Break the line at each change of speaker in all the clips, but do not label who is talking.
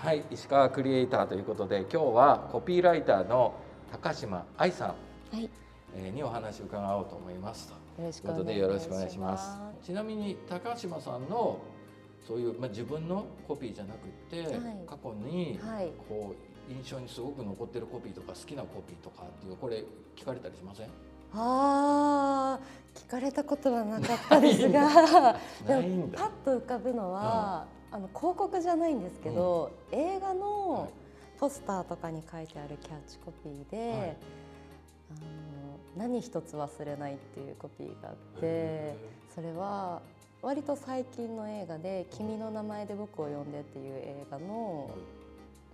はい石川クリエイターということで今日はコピーライターの高島愛さん
はい、
えーにお話を伺おうと思いますと。
よろし
いうことでよろしくお願いします。ちなみに高島さんのそういうまあ自分のコピーじゃなくて、
はい。
過去に
はい、
こう印象にすごく残ってるコピーとか好きなコピーとかっていうこれ聞かれたりしません？
ああ、聞かれたことはなかったですが、で
ないんだ。
もパッと浮かぶのは、あの広告じゃないんですけど、映画
は
の
い。
ポスターとかに書いてあるキャッチコピーで、
はい
あの何一つ忘れないっていうコピーがあって
へ、
それは割と最近の映画で「君の名前で僕を呼んで」っていう映画の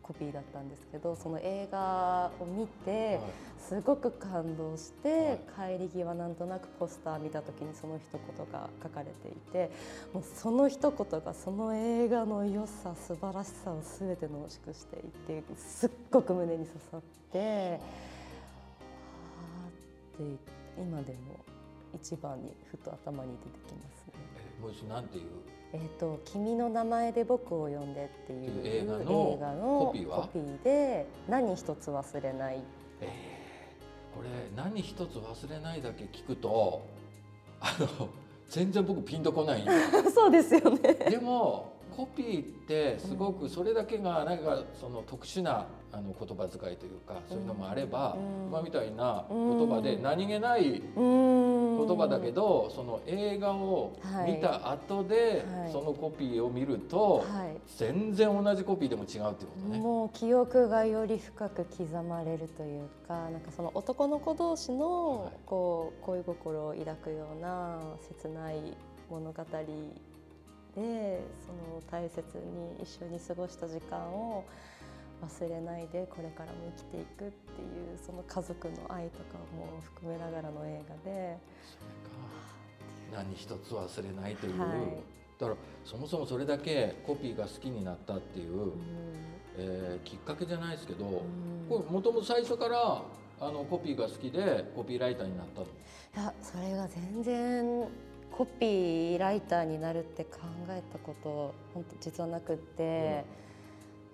コピーだったんですけどその映画を見てすごく感動して、帰り際なんとなくポスター見た時にその一言が書かれていてもうその一言がその映画の良さ素晴らしさを全て濃縮していてすっごく胸に刺さってあーって今でも一番にふと頭に出てきますね。
えもう一度なんていう
えー、と君の名前で僕を呼んでっていう
映画のコピーは？
コピーで何一つ忘れない
えーこれ何一つ忘れないだけ聞くとあの全然僕ピンとこない。
そうですよね。
でもコピーってすごくそれだけがなんかその特殊なあの言葉遣いというかそういうのもあれば
うん。
今みたいな言葉で何気ない
言
言葉だけどその映画を見た後で
はい。
そのコピーを見ると
はい、
全然同じコピーでも違うっていうことね。
もう記憶がより深く刻まれるというかなんかその男の子同士の
はい。
こう恋心を抱くような切ない物語でその大切に一緒に過ごした時間を忘れないでこれからも生きていくっていうその家族の愛とかも含めながらの映画で。
何一つ忘れないという、
はい。
だからそもそもそれだけコピーが好きになったっていう、
うん。
えーきっかけじゃないですけど、
うん。
これもともと最初からあのコピーが好きでコピーライターになったの？
いやそれが全然コピーライターになるって考えたこと本当実はなくって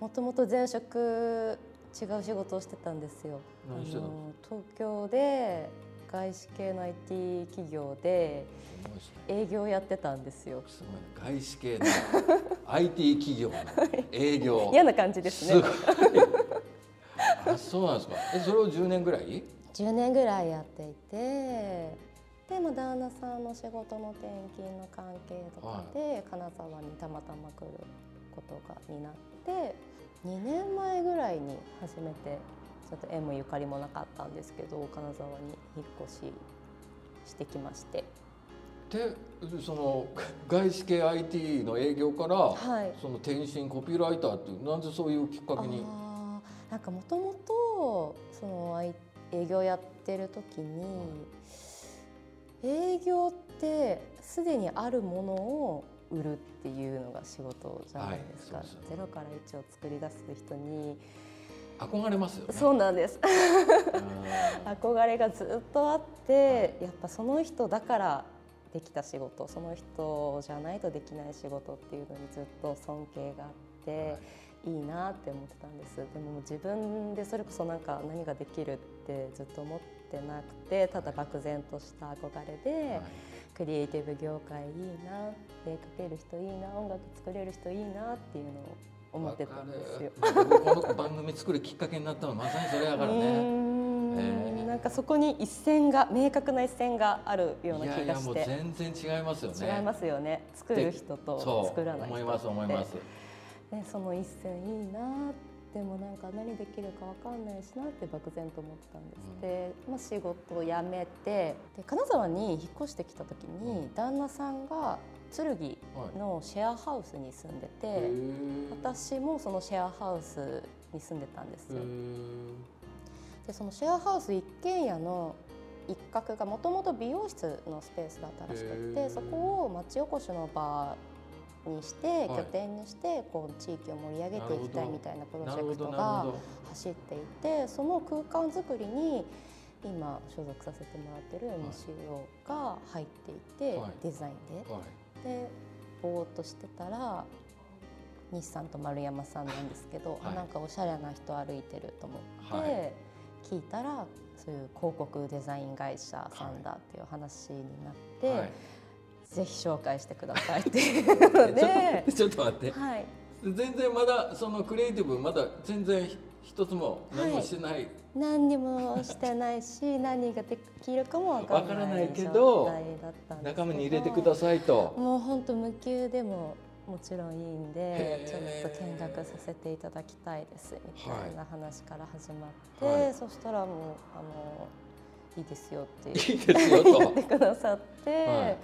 もともと前職違う仕事をしてたんですよ。あの東京で外資系の IT 企業で営業やってたんですよ。
すごいね。外資系の IT 企業の営業。
嫌な感じですね。
すあそうなんですか。えそれを10年ぐらい
？10年ぐらいやっていてでも旦那さんの仕事の転勤の関係とかで金沢にたまたま来ることがになって2年前ぐらいに初めてちょっと縁もゆかりもなかったんですけど金沢に引っ越ししてきまして。
でその外資系 IT の営業から、
はい。
その転身コピーライターっていうなんでそういうきっかけに？
なんかもともとその営業やってる時に営業ってすでにあるものを売るっていうのが仕事じゃないですか、
はい
ゼロから1を作り出す人に。
憧れますよね。
そうなんです。
あ
憧れがずっとあってやっぱその人だからできた仕事その人じゃないとできない仕事っていうのにずっと尊敬があって。
ーはい。
いいなって思ってたんです。でも自分でそれこそなんか何ができるってずっと思ってなくてただ漠然とした憧れで、
はい
クリエイティブ業界いいな絵描ける人いいな音楽作れる人いいなっていうのを思ってたんですよ。
この番組作るきっかけになったのはまさにそれやからね。
ん
えー
なんかそこに一線が明確な一線があるようない
やいやもう
気がして
全然違いますよね。
違いますよね作る人と作らない人
思います思います。
ね、その一線いいなでもなんか何できるかわかんないしなって漠然と思ってたんです、
うん。
で、まあ、仕事を辞めてで金沢に引っ越してきた時に旦那さんが剣のシェアハウスに住んでて、
へー。
私もそのシェアハウスに住んでたんです
へ
よ。
ー。
でそのシェアハウス一軒家の一角がもともと美容室のスペースだったらしくて
ー。
そこを町おこしの場にして
い。
拠点にしてこう地域を盛り上げていきたいみたいなプロジェクトが走っていてその空間づくりに今所属させてもらってる MCO が入っていて、
はい。
デザインで。
はい。
でぼーっとしてたら日産と丸山さんなんですけど、
はい。
なんかおしゃれな人歩いてると思って、
はい。
聞いたらそういう広告デザイン会社さんだっていう話になって、
はい
ぜひ紹介してくださいっていう。ので
ちょっと待って。
はい。
全然まだそのクリエイティブまだ全然一つも何もしてない、
何にもしてないし 何ができるかもわから
わからな
ないい
けど仲間に入れてくださいと。
もう本当無給でももちろんいいんでちょっと見学させていただきたいですみたいな話から始まって、
はい。
そしたらもうあのいいですよって
いいですよと
言ってくださって、
はい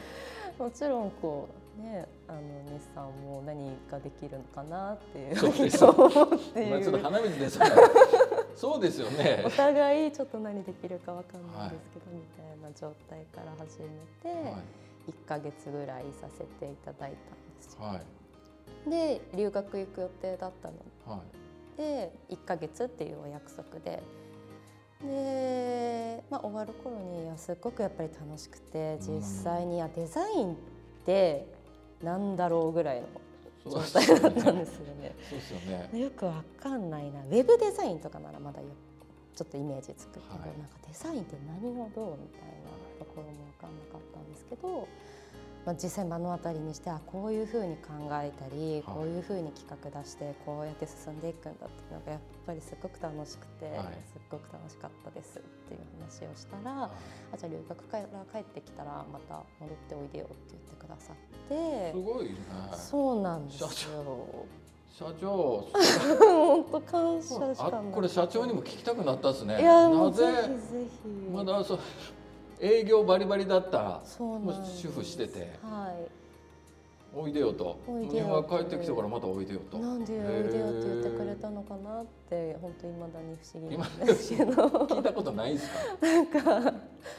もちろんこうねあの日産も何ができるのかなっていう
そうです
と思って
まあちょっと
いう。
鼻水ですね。そうですよね
お。互いちょっと何できるかわかんないんですけど、みたいな状態から始めて、
は
1ヶ月ぐらいいさせていただいたんですよ。
いはい
で留学行く予定だったの
はい
で1ヶ月っていうお約束でで、まあ、終わる頃にいやすっごくやっぱり楽しくて実際にあデザインってなんだろうぐらいの状態だったんですよね。
そうですよね。
よくわかんないなウェブデザインとかならまだよちょっとイメージつくけど、
はい
なんかデザインって何をどうみたいなところもわかんなかったんですけど、まあ、実際目の当たりにしてあこういうふうに考えたり、こういうふうに企画出してこうやって進んでいくんだっていうのがやっぱりすごく楽しくて、
はい
すっごく楽しかったですっていう話をしたら、あじゃあ留学から帰ってきたらまた戻っておいでよって言ってくださって
す。ごいね。
そうなんですよ。
社長。
本当感謝しかない。
あこれ社長にも聞きたくなったですね。な
うぜ。
まだそう営業バリバリだった
そうなんです。
主婦してて
はい。
おいでよと。
おいでよ
日本が帰ってきてからまたおいでよと。
なんでおいでよって言ってくれたのかなって本当未だに不思議
今
なんですけど、
聞いたことないですか？
なんか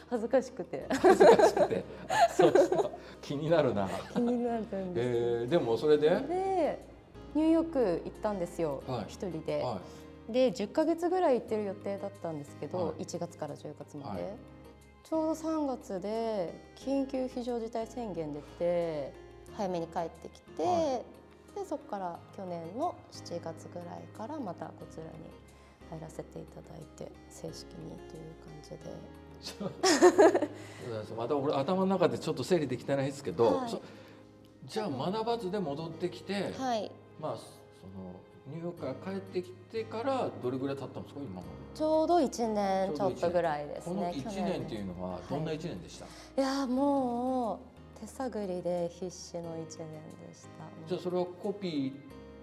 恥ずかしくて
恥ずかしくて。あそうそう気になるな。
気になるんです。
えー、でもそれで？
でニューヨーク行ったんですよ
はい。
一人で。
は
で10ヶ月ぐらい行ってる予定だったんですけど、
はい
1月から10月まで、
はい
ちょうど3月で緊急非常事態宣言出て早めに帰ってきて、
は
でそこから去年の7月ぐらいからまたこちらに入らせていただいて正式にという感じで。
また俺頭の中でちょっと整理できてないですけど、
はい。
そじゃあ学ばずで戻ってきて、
はい。
まあそのニューヨークから帰ってきてからどれぐらい経ったんですか今まで
ちょうど1年。ちょっとぐらいです
この
ね。
1
去
年っていうのはどんな1年でした、
い。やもう手探りで必死の1年でした。
じゃあそれはコピー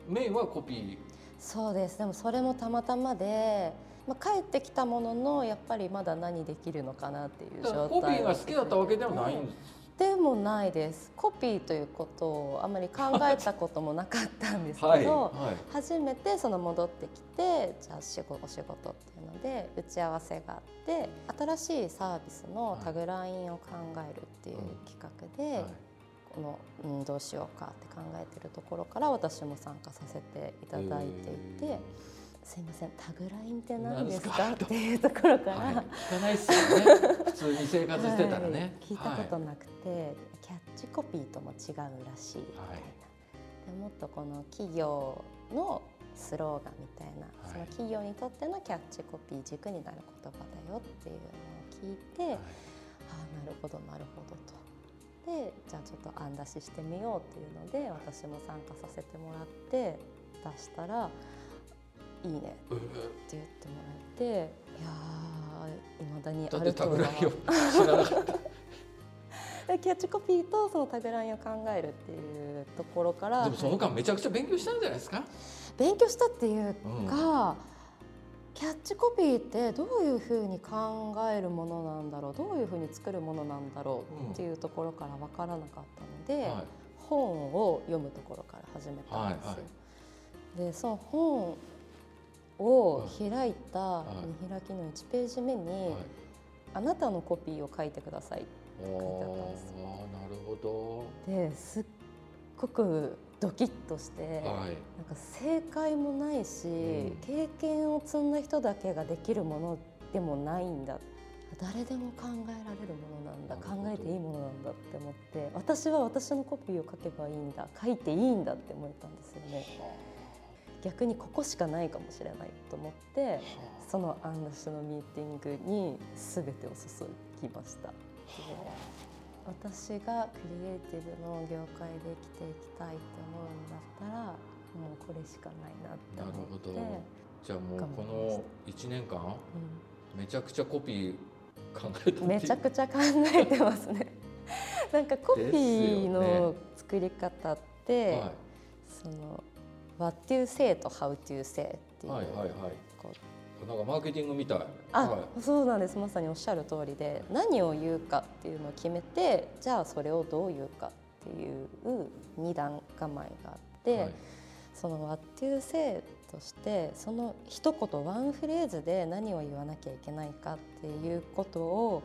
メインはコピー？
そうです。でもそれもたまたまで、まあ、帰ってきたもののやっぱりまだ何できるのかなっていう状態
コピーが好きだったわけではないんです
でもないです。コピーということをあまり考えたこともなかったんですけど、
はいは
初めてその戻ってきてじゃあ仕事お仕事っていうので打ち合わせがあって新しいサービスのタグラインを考えるっていう企画で、
いはい。
この、うん、どうしようかって考えてるところから私も参加させていただいていて。
へ
すいませんタグラインって何ですか？
何ですか？
っていうところから、
はい、聞かないっすよね。普通に生活してたらね、
はい。聞いたこと
はい
なくて、キャッチコピーとも違うらしい。みたいな、
はい。
でもっとこの企業のスローガンみたいな、
はい。
その企業にとってのキャッチコピー軸になる言葉だよっていうのを聞いて、
はい。
ああなるほどなるほどと。でじゃあちょっと案出ししてみようっていうので私も参加させてもらって出したら「いいね」って
えー
言ってもらえていやーいまだにあるとは
タグラインを知らなかった。
でキャッチコピーとそのタグラインを考えるっていうところから。
でもその間めちゃくちゃ勉強したんじゃないですか、
勉強したっていう
うん。
か、キャッチコピーってどういうふうに考えるものなんだろうどういうふうに作るものなんだろうっていうところから分からなかったので、
はい。
本を読むところから始めたんですよ。
はいは
でその本を開いた
はい。
見開きの1ページ目に、
はい。
あなたのコピーを書いてください
お
いてあったんです。
ーなるほ
ですっごくドキッとして、
ど、はい、
なんか正解もないし、
うん。
経験を積んだ人だけができるものでもないんだ。誰でも考えられるものなんだ。考えていいものなんだって思って。私は私のコピーを書けばいいんだ。書いていいんだって思ったんですよね。逆にここしかないかもしれないと思ってそのアンダシのミーティングに全てを注ぎました。私がクリエイティブの業界で生きていきたいって思うんだったらもうこれしかないなって思って
なるほど。じゃあもうこの1年間、うん、めちゃくちゃコピー考えた
めちゃくちゃ考えてますね。なんかコピーの作り方って、ねはい、その What to say? と How to say? っていう、はいはいはい、
なんかマーケティングみたい。
あ、はい、そうなんです。まさにおっしゃる通りで何を言うかっていうのを決めてじゃあそれをどう言うかっていう二段構えがあって、はい、その「What to say」としてその一言ワンフレーズで何を言わなきゃいけないかっていうことを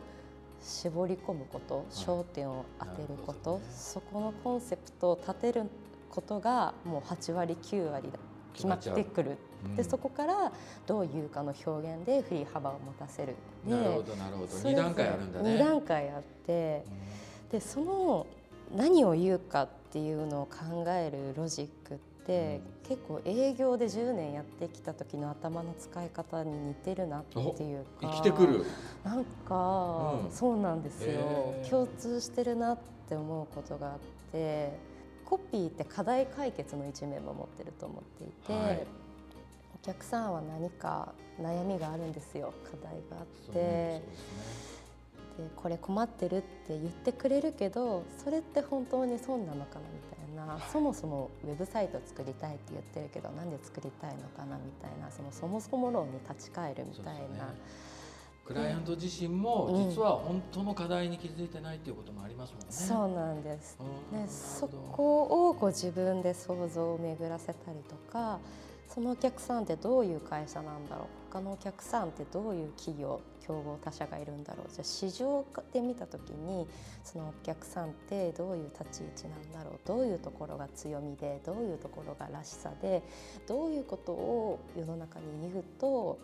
絞り込むこと、焦点を当てること、ね、そこのコンセプトを立てることがもう8割9割決まってくる。でそこからどういうかの表現で振り幅を持たせる。
なるほどなるほど。2段階あるんだね。
2段階あってでその何を言うかっていうのを考えるロジックって結構営業で10年やってきた時の頭の使い方に似てるなっていうか
生きてくる。
なんか、うん、そうなんですよ。共通してるなって思うことがあってコピーって課題解決の一面も持ってると思っていて、はい、お客さんは何か悩みがあるんですよ。課題があって。でこれ困ってるって言ってくれるけどそれって本当に損なのかなみたいな、はい、そもそもウェブサイト作りたいって言ってるけどなんで作りたいのかなみたいな。そのそもそも論に立ち返るみたいな。
クライアント自身も実は本当の課題に気づいてないっていうこともありますもんね。
そうなんです。ね、そこをこう自分で想像を巡らせたりとか、そのお客さんってどういう会社なんだろう。他のお客さんってどういう企業競合他社がいるんだろう。じゃあ市場で見た時にそのお客さんってどういう立ち位置なんだろう。どういうところが強みでどういうところがらしさでどういうことを世の中に言うと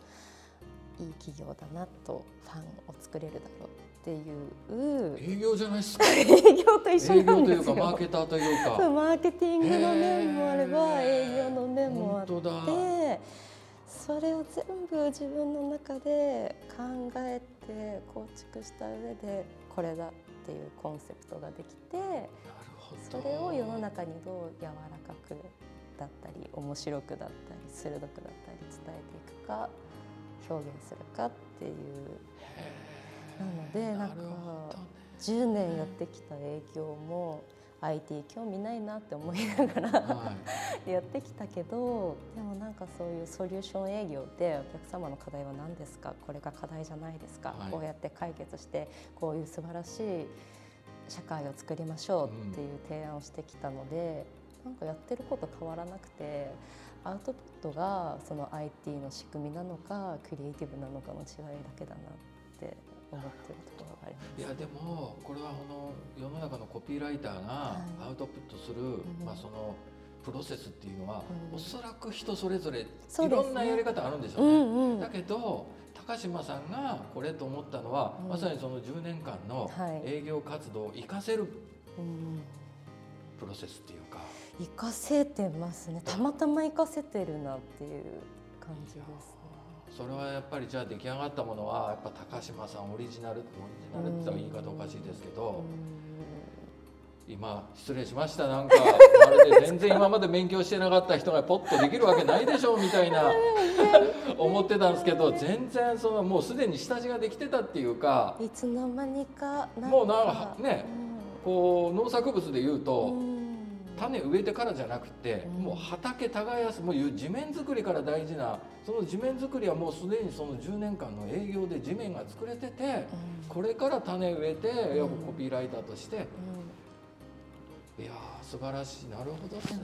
いい企業だなとファンを作れるだろうってい
う。営業じゃないですか。
営業と一緒なん
ですよ。営業というかマーケターというか。
マーケティングの面もあれば営業の面もあってそれを全部自分の中で考えて構築した上でこれだっていうコンセプトができてそれを世の中にどう柔らかくだったり面白くだったり鋭くだったり伝えていくか表現するかっていう。なのでなんか10年やってきた営業も IT 興味ないなって思いながら やってきたけどでもなんかそういうソリューション営業でお客様の課題は何ですか？これが課題じゃないですか、はい、こうやって解決してこういう素晴らしい社会を作りましょうっていう提案をしてきたので、うん、なんかやってること変わらなくてアウトプットがその IT の仕組みなのかクリエイティブなのかの違いだけだなって思ってるところがあります。
いやでもこれはこの世の中のコピーライターがアウトプットする、はい、まあ、そのプロセスっていうのは、うん、おそらく人それぞれいろんなやり方あるんでしょうね。うんうん、だけど高島さんがこれと思ったのは、うん、まさにその10年間の営業活動を生かせるセスっていうか。
活かせてますね。たまたま活かせてるなっていう感じです、
それはやっぱりじゃあ出来上がったものはやっぱ高島さんオリジナルオリジナルって言い方おかしいですけど、今失礼しました。なんかまるで全然今まで勉強してなかった人がポッとできるわけないでしょうみたいな 思ってたんですけど全然そのもうすでに下地ができてたっていうか。
いつの間にか
もうなんかね、うん、こう農作物でいうと。うん種植えてからじゃなくて、もう畑耕すもう地面作りから大事なその地面作りはもうすでにその10年間の営業で地面が作れてて、これから種植えて、コピーライターとして、いや素晴らしい。なるほどですね。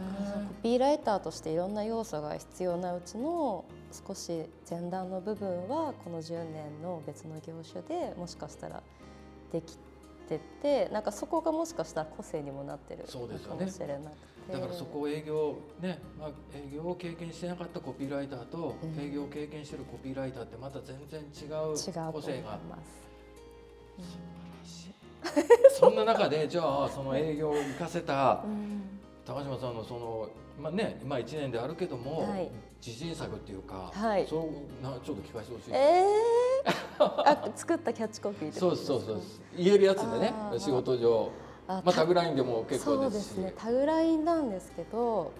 コピーライターとしていろんな要素が必要なうちの少し前段の部分はこの10年の別の業種でもしかしたらできててなんかそこがもしかしたら個性にもなってるかもしれなくて、
だからそこを営業ね、まあ、営業を経験してなかったコピーライターと、営業を経験してるコピーライターってまた全然違う個性が。そんな中でじゃあその営業を生かせた高島さんのそのまあね今1年であるけども、はい、自信作っていうか、はい、そうなちょっと聞かせてほしい。
えー、あ作ったキャッチコピー
そうそうそう言えるやつでね仕事上。まあタグラインでも結構ですし。そうですね。
タグラインなんですけど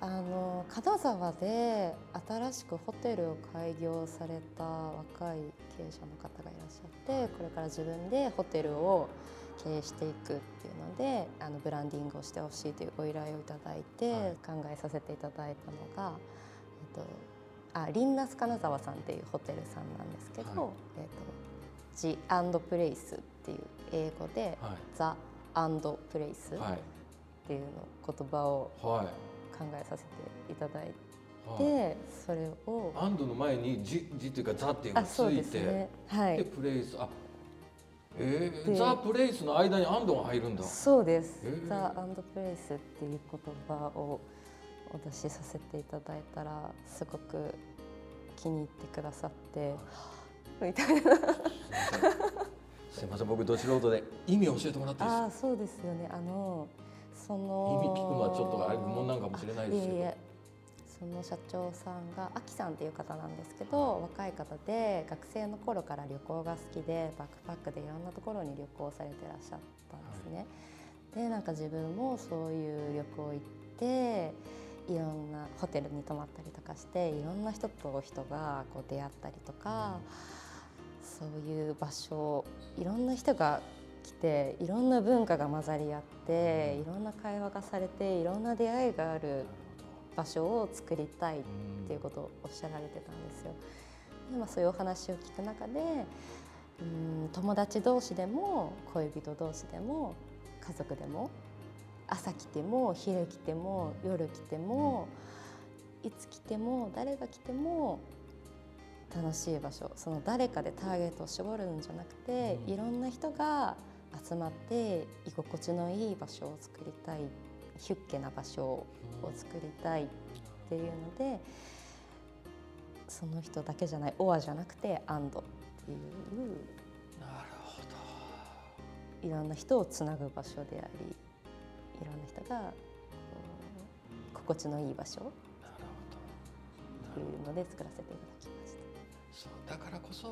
あの金沢で新しくホテルを開業された若い経営者の方がいらっしゃってこれから自分でホテルを経営していくっていうのであのブランディングをしてほしいというご依頼をいただいて考えさせていただいたのが、と、あリンナス金沢さんっていうホテルさんなんですけど、はい、えっと、ジ・アンド・プレイスっていう英語で、はい、ザ・アンド・プレイスっていうの言葉を考えさせていただいて、はい、それを
アンドの前にジジっていうかザっていうのがついて、ね、はい、でプレイスあえー、ザ・プレイスの間にアンドが入るんだ。
そうです、えー、ザ・アンド・プレイスっていう言葉をお出しさせていただいたらすごく気に入ってくださって みたいな。
すみません。僕ど素人で意味を教えてもらっていいですか？
あそうですよね。あのそ
の意味聞くのはちょっとあれ疑問なんかもしれないですけど。いえいえ。
その社長さんがあきさんっていう方なんですけど若い方で学生の頃から旅行が好きでバックパックでいろんなところに旅行されてらっしゃったんですね。はい、でなんか自分もそういう旅行行っていろんなホテルに泊まったりとかしていろんな人と人がこう出会ったりとか、そういう場所いろんな人が来ていろんな文化が混ざり合っていろんな会話がされていろんな出会いがある場所を作りたいっていうことをおっしゃられてたんですよ。でまあ、そういうお話を聞く中でうん友達同士でも恋人同士でも家族でも朝来ても昼来ても夜来てもいつ来ても誰が来ても楽しい場所。その誰かでターゲットを絞るんじゃなくて、いろんな人が集まって居心地のいい場所を作りたいヒュッケな場所を作りたいっていうのでその人だけじゃない「オア」じゃなくて「アンド」っていう
なるほ
ど。いろんな人をつなぐ場所でありいろんな人が心地のいい場所っていうので作らせていただきました。
そうだからこそ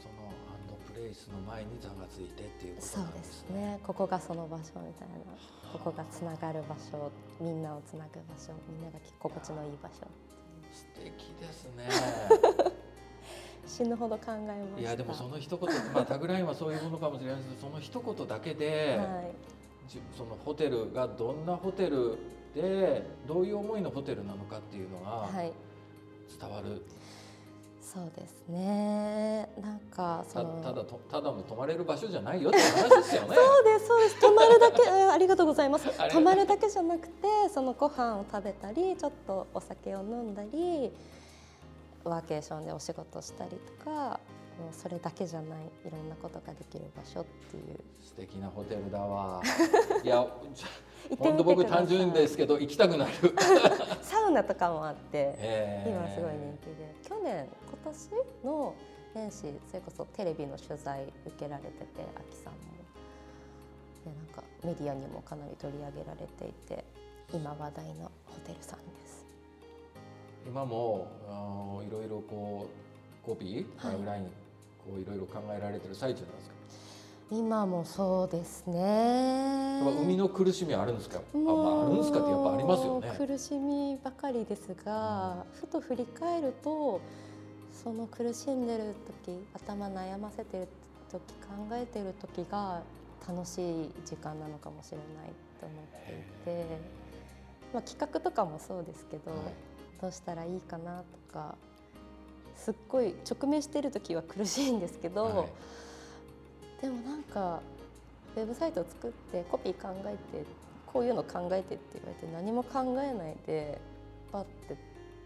そのアンドプレイスの前に座がついてっていうことなんですね。そうですね。
ここがその場所みたいな。ここがつながる場所みんなをつなぐ場所みんなが心地のいい場所。
素敵ですね。
死ぬほど考えま
しいやでもその一言まあタグラインはそういうものかもしれないですけどその一言だけで、はい、そのホテルがどんなホテルでどういう思いのホテルなのかっていうのが伝わる、はい
そうですね。なんか
そのただとただの泊まれる場所じゃないよって話ですよね。
そうですそうです。泊まるだけ ありがとうございます。泊まるだけじゃなくてそのご飯を食べたりちょっとお酒を飲んだりワーケーションでお仕事したりとかもうそれだけじゃないいろんなことができる場所っていう。
素敵なホテルだわ。いや本当僕単純ですけど行きたくなる。
サウナとかもあって 今すごい人気で去年今年の年始それこそテレビの取材受けられててあきさんも。でなんかメディアにもかなり取り上げられていて今話題のホテルさんです。
今もあいろいろこうコピー、はい、ラインこういろいろ考えられてる最中なんですか？
今もそうですね。
生みの苦しみあるんですか？あ、まあ、あるんですかってやっぱありますよね。
苦しみばかりですが、うん、ふと振り返ると。その苦しんでる時頭悩ませてる時考えてる時が楽しい時間なのかもしれないと思っていて、まあ、企画とかもそうですけど、はい、どうしたらいいかなとかすっごい直面してる時は苦しいんですけど、はい、でもなんかウェブサイトを作ってコピー考えてこういうの考えてって言われて何も考えないでパッて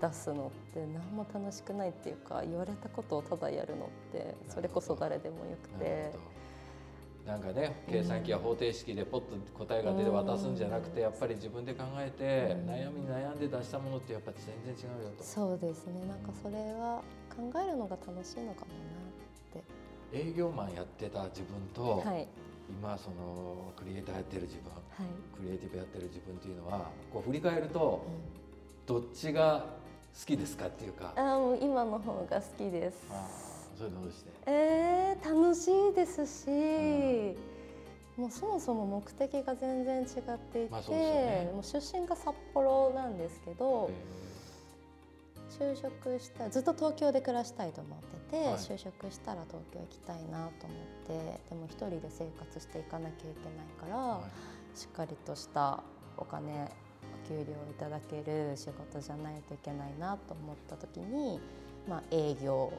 出すのって何も楽しくないっていうか言われたことをただやるのってそれこそ誰でもよくて。
なんかね計算機や方程式でポッと答えが出て渡すんじゃなくてやっぱり自分で考えて悩みに悩んで出したものってやっぱり全然違うよと。
そうですね。なんかそれは考えるのが楽しいのかもなって。
営業マンやってた自分と、
はい。
今そのクリエイターやってる自分
はい、
クリエイティブやってる自分っていうのはこう振り返るとどっちが好きですかっていうか。
あーもう今の方が好きです
それどうして？
えー、楽しいですし、もうそもそも目的が全然違っていて、
まあそうね。
もう出身が札幌なんですけど、就職したずっと東京で暮らしたいと思ってて、
はい。
就職したら東京行きたいなと思ってでも一人で生活していかなきゃいけないから、
はい。
しっかりとしたお金お給料いただける仕事じゃないといけないなと思った時に、まあ、営業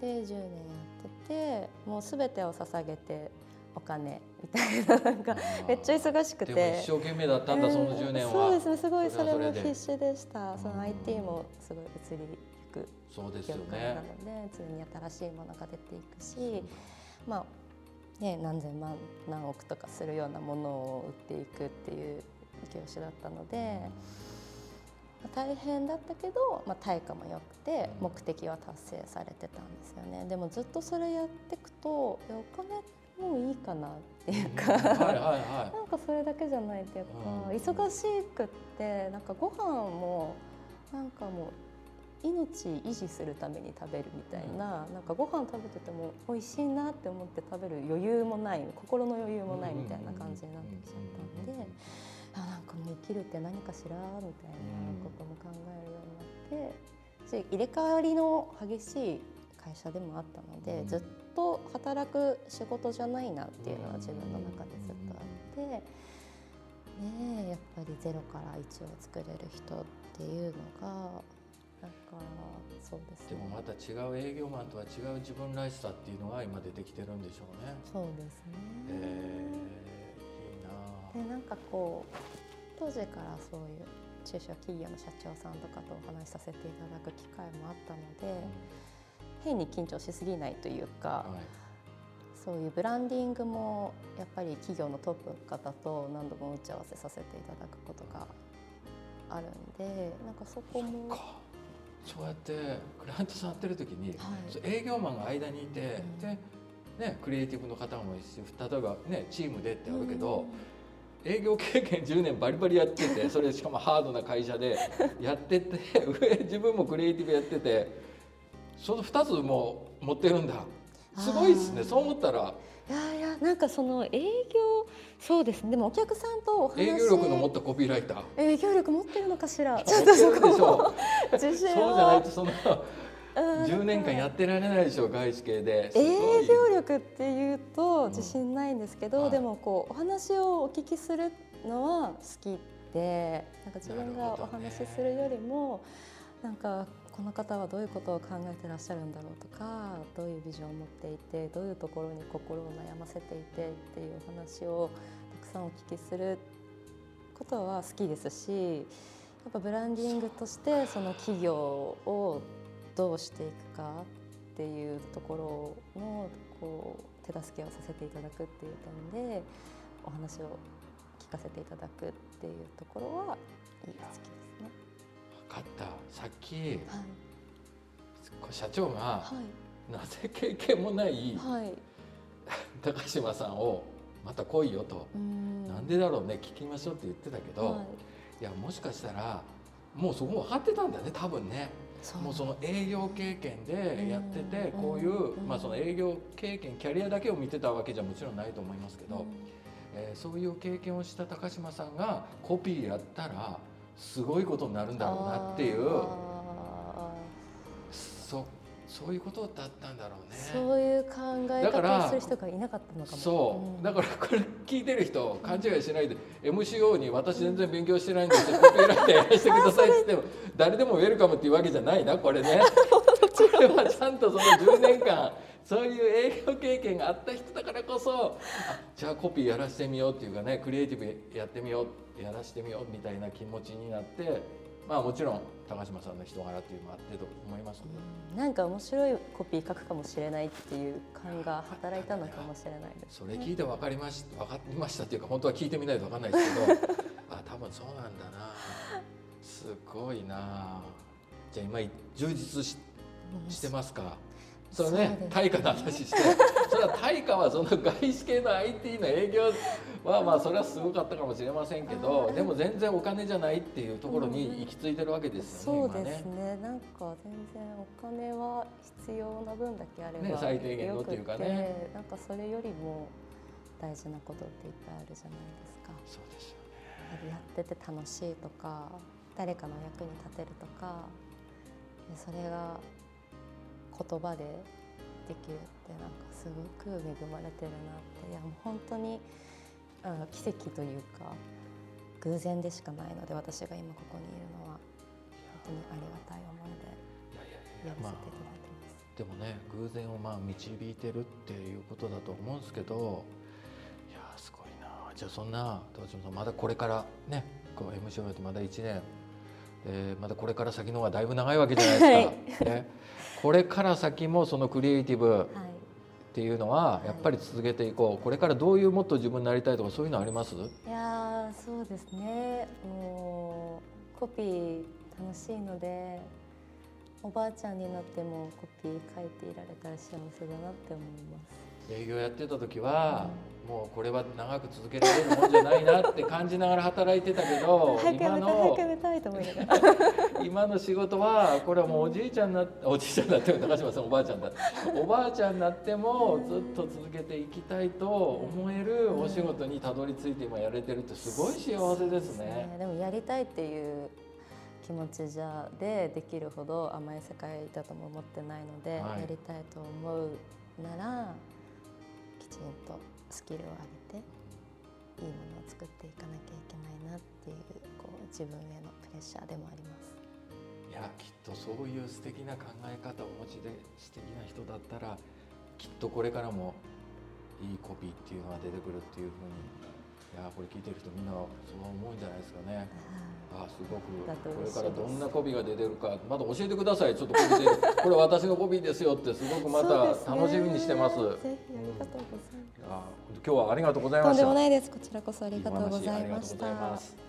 で10年やっててもう全てを捧げてお金みたいななんかめっちゃ忙しくて。
でも一生懸命だったんだ、その10年は、
うんそうですねすごいそれも必死でした。そ
うん。
の IT もすごい移りゆく業界な
ね
ので常に新しいものが出ていくしまあね何千万何億とかするようなものを売っていくっていう業種だったので、まあ大変だったけど、まあ、対価も良くて
うん。
目的は達成されてたんですよね。でもずっとそれやっていくといやお金もういいかなっていうか、
はい
なんかそれだけじゃないっていうか、
うん。
忙しくってなんかご飯もなんかもう命維持するために食べるみたいな,、なんかご飯食べてても美味しいなって思って食べる余裕もない心の余裕もないみたいな感じになってきちゃったんで、あなんかもう生きるって何かしらみたいなことも考えるようになってし入れ替わりの激しい会社でもあったので、
うん
ずっと働く仕事じゃないなっていうのは自分の中でずっとあって、ねえやっぱりゼロから1を作れる人っていうのがなんかそうですね
でもまた違う営業マンとは違う自分らしさっていうのが今出てきてるんでしょうね。
そうですね。
えー、
でなんかこう当時からそういう中小企業の社長さんとかとお話しさせていただく機会もあったので、変に緊張しすぎないというか、
はい。
そういうブランディングもやっぱり企業のトップの方と何度も打ち合わせさせていただくことがあるんでなんかそこも
か。そうやってクライアントさんやってる時に、
はい。
営業マンが間にいて、
うん。
でね、クリエイティブの方もいるし例えば、ね、チームでってあるけど、営業経験10年バリバリやってて それしかもハードな会社でやってて上自分もクリエイティブやっててその2つも持ってるんだ。すごいですね。そう思ったら。
いやいやなんかその営業そうですね。でもお客さんとお話。
営業力の持ったコピーライター。
営業力持ってるのかしら。
持
ちょっとそこも
ょ
自信
そうじゃない
は
とそ
ん
10年間やってられないでしょ外資系で。
営業力っていうと自信ないんですけど、
はい。
でもこうお話をお聞きするのは好きでなんか自分がお話しするよりもなんかこの方はどういうことを考えてらっしゃるんだろうとかどういうビジョンを持っていてどういうところに心を悩ませていてっていうお話をたくさんお聞きすることは好きですしやっぱブランディングとしてその企業をどうしていくかっていうところのこう手助けをさせていただくっていう点でお話を聞かせていただくっていうところはいい好きですね。
分かった。さっき
はい。
社長が
はい
なぜ経験もない
はい。
高島さんをまた来いよと、
ん。
なんでだろうね聞きましょうって言ってたけど、
はい。
い、やもしかしたらもうそこ分かってたんだね多分ねもうその営業経験でやってて
うん。
こういう、
うん。
まあ、その営業経験キャリアだけを見てたわけじゃもちろんないと思いますけど、えーそういう経験をした高島さんがコピーやったらすごいことになるんだろうなっていう
あ
そそういうことだったんだろうね。
ーそういう考え方をする人がいなかったのかも。
そう、
ん。
だからこれ聞いてる人勘違いしないで MCO に私全然勉強してないんですよ。コピーライターやらせてくださいって言っても 誰でもウェルカムっていうわけじゃないなこれね。これはちゃんとその10年間そういう営業経験があった人だからこそあじゃあコピーやらせてみようっていうかねクリエイティブやってみようやらせてみようみたいな気持ちになってまあもちろん高島さんの人柄っていうのもあってと思いますけど。
なんか面白いコピー書くかもしれないっていう感が働いたのかもしれないです、
それ聞いて分かりまし分かりましたっていうか本当は聞いてみないと分かんないですけど。あ多分そうなんだな。すごいな。じゃあ今充実ししてますか？それね対価の話して。それは対価はその外資系の IT の営業はまあそれはすごかったかもしれませんけどでも全然お金じゃないっていうところに行き着いてるわけですよ
ね、そうですね。なんか全然お金は必要な分だけあれば、
ね、最低限のっていうかね。
なんかそれよりも大事なことっていっぱいあるじゃないですか。
そうですよ
ね。やってて楽しいとか誰かの役に立てるとかそれが言葉でできるってなんかすごく恵まれてるなって。いやもう本当にあ奇跡というか偶然でしかないので私が今ここにいるのは。本当にありがたい思いでやらせていただいてます。ま
あ、でもね偶然をまあ導いてるっていうことだと思うんですけどいやすごいなじゃあそんな東島さんまだこれからねこう MC をやってまだ1年えー、まだこれから先の方がだいぶ長いわけじゃないですか。はい、ね、これから先もそのクリエイティブっていうのはやっぱり続けていこう、これからどういうもっと自分になりたいとかそういうのあります？い
やそうですね。もうコピー楽しいのでおばあちゃんになってもコピー書いていられたら幸せだなって思います。
営業やってた時は、もうこれは長く続けられるもんじゃないなって感じながら働いてたけど
今の
今の仕事はこれはもうおじいちゃんになっておじいちゃんになっても高島さんおばあちゃんだおばあちゃんになってもずっと続けていきたいと思えるお仕事にたどり着いて今やれてるってすごい幸せですね。
でもやりたいっていう気持ちじゃでできるほど甘い世界だとも思ってないので、はい、やりたいと思うならきちんとスキルを上げていいものを作っていかなきゃいけないなっていうこう自分へのプレッシャーでもあります。
いやきっとそういう素敵な考え方をお持ちで素敵な人だったらきっとこれからもいいコピーっていうのが出てくるっていうふうにいやこれ聞いてる人みんなそう思うんじゃないですかね。あすごくこれからどんなコピーが出てるかまだ教えてくださいちょっとこれでこれ私のコピーですよってすごくまた楽しみにしてます。ぜ
ひありがとうございます。
あ今日はありがとうございました。とん
でもないです。こちらこそありがとうございました。